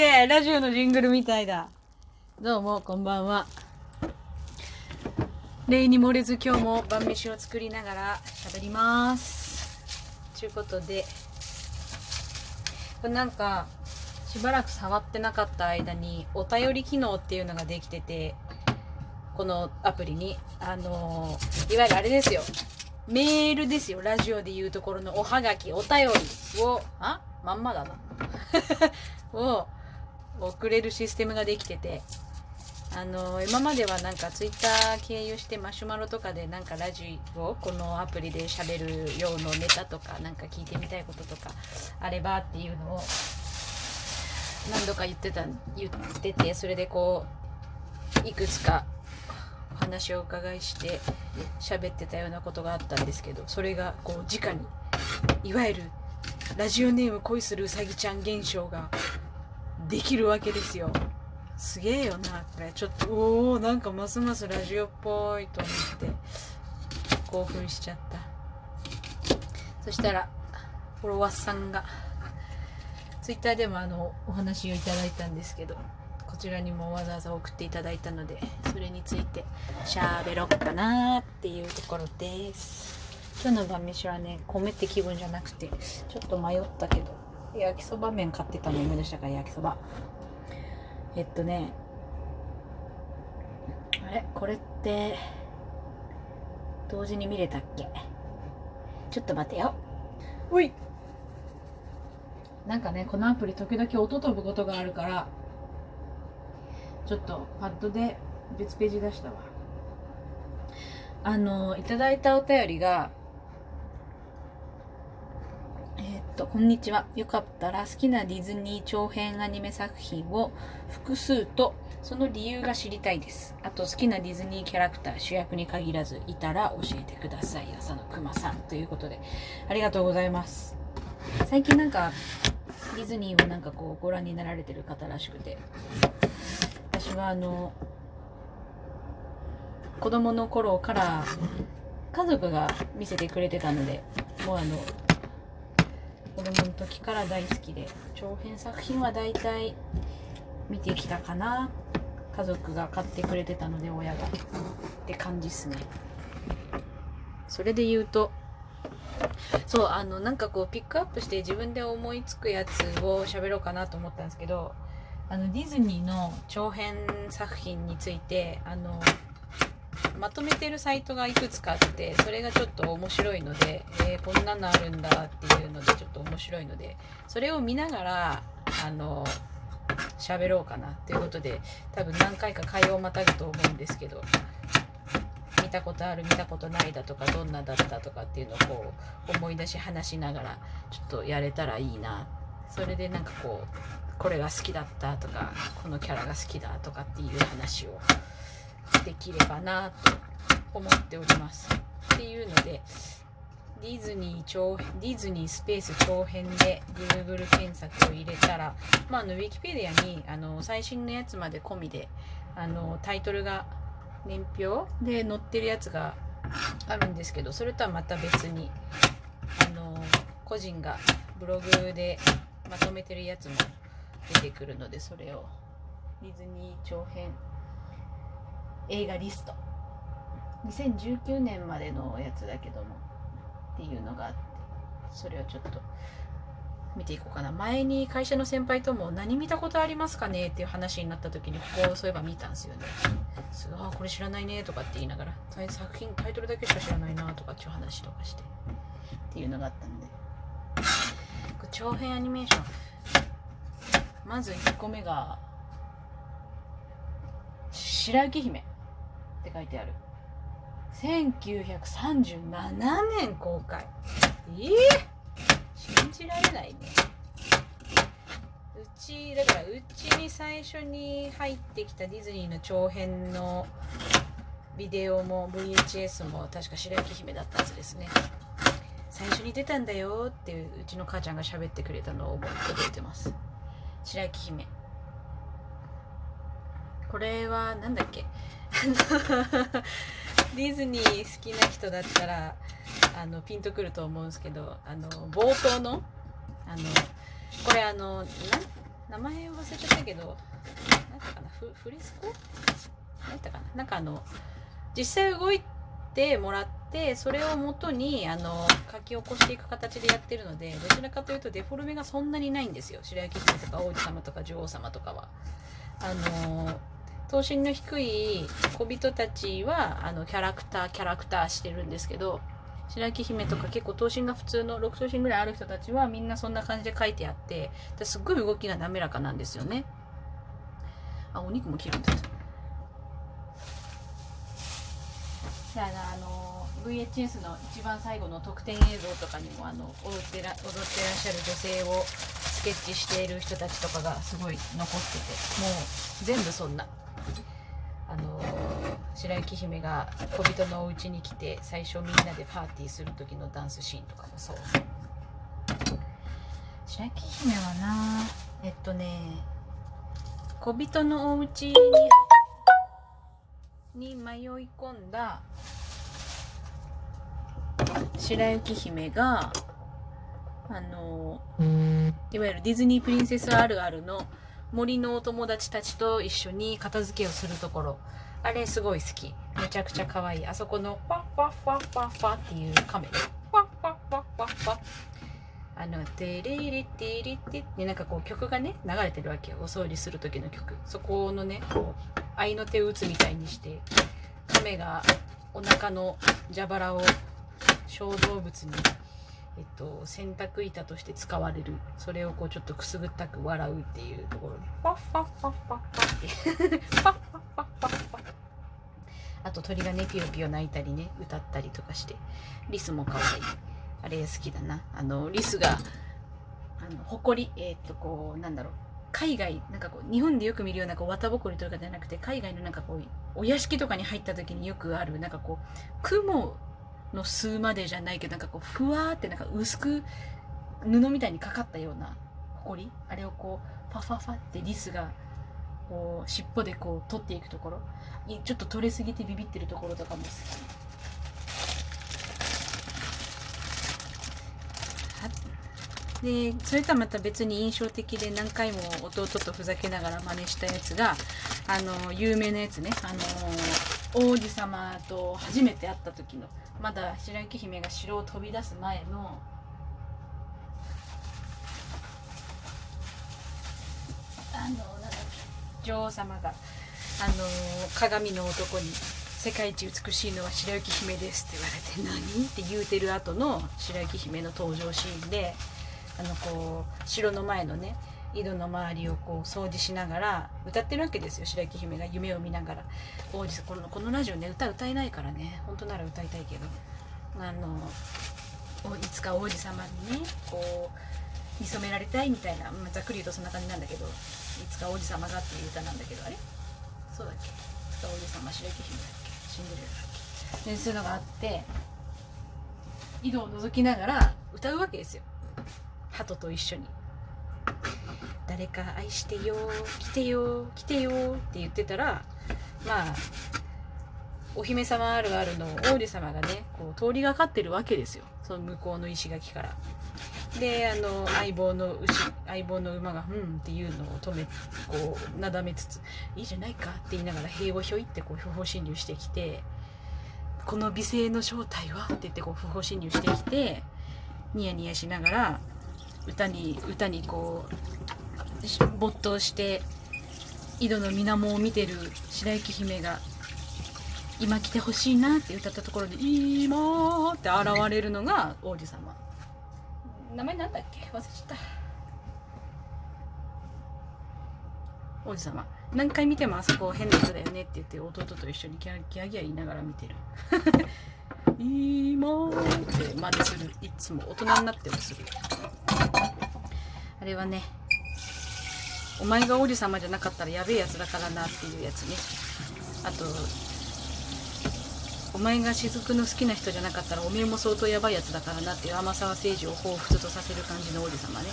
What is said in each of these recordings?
げえラジオのジングルみたいだ。どうもこんばんは。例に漏れず今日も晩飯を作りながら喋ります。ちゅうことでこれなんかしばらく触ってなかった間にお便り機能っていうのができててこのアプリに。あのいわゆるあれですよ。メールですよ。ラジオでいうところのおはがきお便りをあまんまだな。を送れるシステムができててあの今まではなんかツイッター経由してマシュマロとかでなんかラジオこのアプリで喋るようなネタとかなんか聞いてみたいこととかあればっていうのを何度か言ってた言っててそれでこういくつかお話をお伺いして喋ってたようなことがあったんですけどそれがこう直にいわゆるラジオネーム恋するうさぎちゃん現象ができるわけですよ。すげえよなこれちょっとおおなんかますますラジオっぽいと思って興奮しちゃった。そしたらフォロワーさんがツイッターでもあのお話をいただいたんですけどこちらにもわざわざ送っていただいたのでそれについて喋ろっかなっていうところです。今日の晩飯はね米って気分じゃなくてちょっと迷ったけど。焼きそば麺買ってたの思い出したから焼きそば。えっとねあれ？これって同時に見れたっけ？ちょっと待てよ。おい。なんかねこのアプリ時々音飛ぶことがあるからちょっとパッドで別ページ出したわ。あのいただいたお便りがえーっと、こんにちは。よかったら好きなディズニー長編アニメ作品を複数とその理由が知りたいです。あと好きなディズニーキャラクター主役に限らずいたら教えてください。朝のくまさんということでありがとうございます。最近なんかディズニーをなんかこうご覧になられてる方らしくて私はあの子供の頃から家族が見せてくれてたのでもうあの子供の時から大好きで長編作品は大体見てきたかな。家族が買ってくれてたので親が。って感じっすね。それで言うとそうあのなんかこうピックアップして自分で思いつくやつを喋ろうかなと思ったんですけどあのディズニーの長編作品についてあのまとめてるサイトがいくつかあってそれがちょっと面白いので、えーこんなのあるんだっていうのでちょっと面白いのでそれを見ながらあの喋ろうかなということで多分何回か会話をまたぐと思うんですけど見たことある見たことないだとかどんなだったとかっていうのをこう思い出し話しながらちょっとやれたらいいな。それでなんかこうこれが好きだったとかこのキャラが好きだとかっていう話をできればなと思っております。っていうのでディズニー長ディズニースペース長編で Google 検索を入れたら、まあ、あのウィキペディアにあの最新のやつまで込みであのタイトルが年表で載ってるやつがあるんですけどそれとはまた別にあの個人がブログでまとめてるやつも出てくるのでそれをディズニー長編映画リスト。2019年までのやつだけども。っていうのがあって。それをちょっと見ていこうかな。前に会社の先輩とも何見たことありますかね？っていう話になった時にここをそういえば見たんですよね。すごいあこれ知らないね。とかって言いながら作品タイトルだけしか知らないなとかっていう話とかして。っていうのがあったんで。長編アニメーション。まず1個目が白雪姫って書いてある。1937年公開。ええ信じられないね。うちだからうちに最初に入ってきたディズニーの長編のビデオも VHS も確か白雪姫だったはずですね。最初に出たんだよっていううちの母ちゃんが喋ってくれたのを覚えてます。白雪姫。これはなんだっけ？ディズニー好きな人だったらあのピンとくると思うんですけどあの冒頭のあのこれあの名前忘れちゃったけど何だったかなフフレスコ？何だったかな？なんかあの実際動いてもらってそれをもとにあの書き起こしていく形でやってるのでどちらかというとデフォルメがそんなにないんですよ。白雪姫とか王子様とか女王様とかは。あの頭身の低い小人たちはあのキャラクターキャラクターしてるんですけど白雪姫とか結構頭身が普通の6頭身ぐらいある人たちはみんなそんな感じで書いてあってすっごい動きが滑らかなんですよね。あお肉も切るんだじゃああの VHS の一番最後の特典映像とかにもあの踊ってら踊ってらっしゃる女性をスケッチしている人たちとかがすごい残っててもう全部そんな。あの白雪姫が小人のお家に来て最初みんなでパーティーする時のダンスシーンとかもそう。白雪姫はなえっとね小人のお家にに迷い込んだ白雪姫があのいわゆるディズニープリンセスあるあるの森のお友達たちと一緒に片付けをするところ。あれすごい好き。めちゃくちゃ可愛い。あそこのファッファッファッファッファっていうカメラ。ファッファッファッファッファあの「テリリテリテ」ってなんかこう曲がね流れてるわけよ。お掃除する時の曲。そこのねこう合いの手を打つみたいにして亀がお腹の蛇腹を小動物にえっと、洗濯板として使われる。それをこうちょっとくすぐったく笑うっていうところで。ファッファッファッファッファッて ファッファッファッファッファッあと鳥がねピヨピヨ鳴いたりね歌ったりとかしてリスも可愛いあれ好きだなあのリスがあの誇りえー、っとこうなんだろう海外なんかこう日本でよく見るようなこう綿ぼこりとかじゃなくて海外のなんかこうお屋敷とかに入った時によくあるなんかこう雲の巣までじゃないけどなんかこうふわーってなんか薄く布みたいにかかったようなほこりあれをこうファファファってリスがこう尻尾でこう取っていくところちょっと取れすぎてビビってるところとかも好き。でそれとはまた別に印象的で何回も弟とふざけながら真似したやつがあの有名なやつねあの王子様と初めて会った時のまだ白雪姫が城を飛び出す前のあのなんだっけ女王様があの鏡の男に「世界一美しいのは白雪姫です」って言われて「何?」って言うてる後の白雪姫の登場シーンであのこう城の前のね井戸の周りをこう掃除しながら歌ってるわけですよ白雪姫が夢を見ながら。王子このこのラジオね歌歌えないからね。本当なら歌いたいけど。あのいつか王子様にねこう見初められたいみたいな、まあ、ざっくり言うとそんな感じなんだけど。いつか王子様がっていう歌なんだけどあれ？そうだっけ？いつか王子様白雪姫だっけ？シンデレラだっけ？でそういうのがあって井戸を覗きながら歌うわけですよ。鳩と一緒に。誰か愛してよ来てよ来てよって言ってたらまあお姫様あるあるの王子様がねこう通りがかってるわけですよその向こうの石垣から。であの相棒の牛相棒の馬が「うん」っていうのを止めこうなだめつつ「いいじゃないか」って言いながら塀をひょいってこう不法侵入してきて「この美声の正体は?」って言ってこう不法侵入してきてニヤニヤしながら歌に歌にこう没頭して井戸の水面を見てる白雪姫が「今来てほしいな」って歌ったところで「今」って現れるのが王子様。名前なんだっけ？忘れちゃった。王子様何回見てもあそこ変な人だよねって言って弟と一緒にギャギャギャ言いながら見てる。今って真似する。いつも大人になってもするあれはねお前が王子様じゃなかったらやべえやつだからなっていうやつね。あとお前が雫の好きな人じゃなかったらおめえも相当やばいやつだからなっていう天沢誠治を彷彿とさせる感じの王子様ね。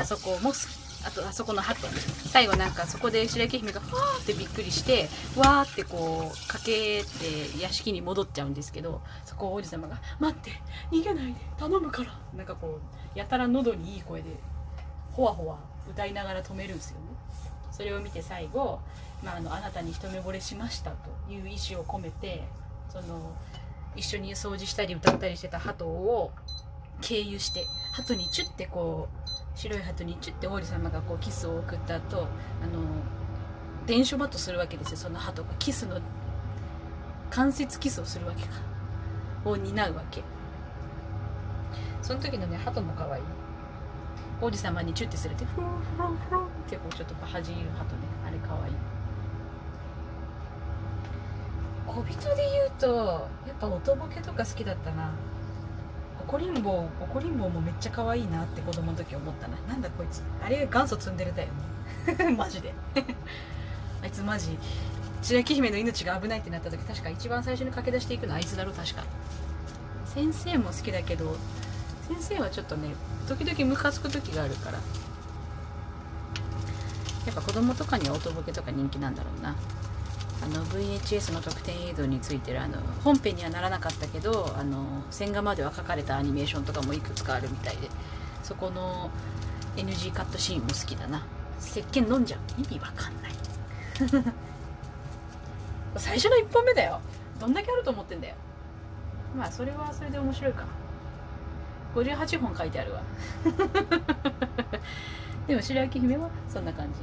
あそこも好きあとあそこの鳩最後なんかそこで白雪姫がファーってびっくりしてわーってこう駆けて屋敷に戻っちゃうんですけどそこを王子様が「待って逃げないで頼むから」なんかこうやたら喉にいい声でほわほわ歌いながら止めるんですよね。それを見て最後、まあ、あのあなたに一目惚れしましたという意思を込めてその一緒に掃除したり歌ったりしてた鳩を経由して鳩にチュッてこう白い鳩にチュッて王子様がこうキスを送った後あの伝書バトするわけですよ。その鳩が。キスの関節キスをするわけか。を担うわけ。その時のね鳩も可愛い。王子様にチュッてするってフロフロフロってこうちょっと恥じる鳩ね。あれ可愛い。小人で言うとやっぱ音ボケとか好きだったな。怒りんぼ怒りんぼもめっちゃ可愛いなって子供の時思ったな。なんだこいつ。あれ元祖積んでるだよね。マジで。あいつマジ。白雪姫の命が危ないってなった時確か一番最初に駆け出していくのあいつだろ確か。先生も好きだけど先生はちょっとね時々ムカつく時があるから。やっぱ子供とかには音ボケとか人気なんだろうな。の VHS の特典映像についてるあの本編にはならなかったけどあの線画までは書かれたアニメーションとかもいくつかあるみたいでそこの NG カットシーンも好きだな。石鹸飲んじゃう？意味わかんない。最初の1本目だよ。どんだけあると思ってんだよ。まあそれはそれで面白いか58本書いてあるわ。でも白雪姫はそんな感じ。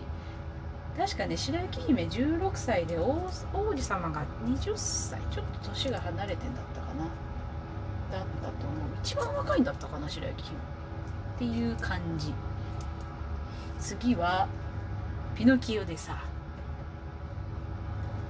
確かね白雪姫16歳で王王子様が20歳ちょっと年が離れてんだったかな。だったと思う。一番若いんだったかな白雪姫。っていう感じ。次はピノキオでさ。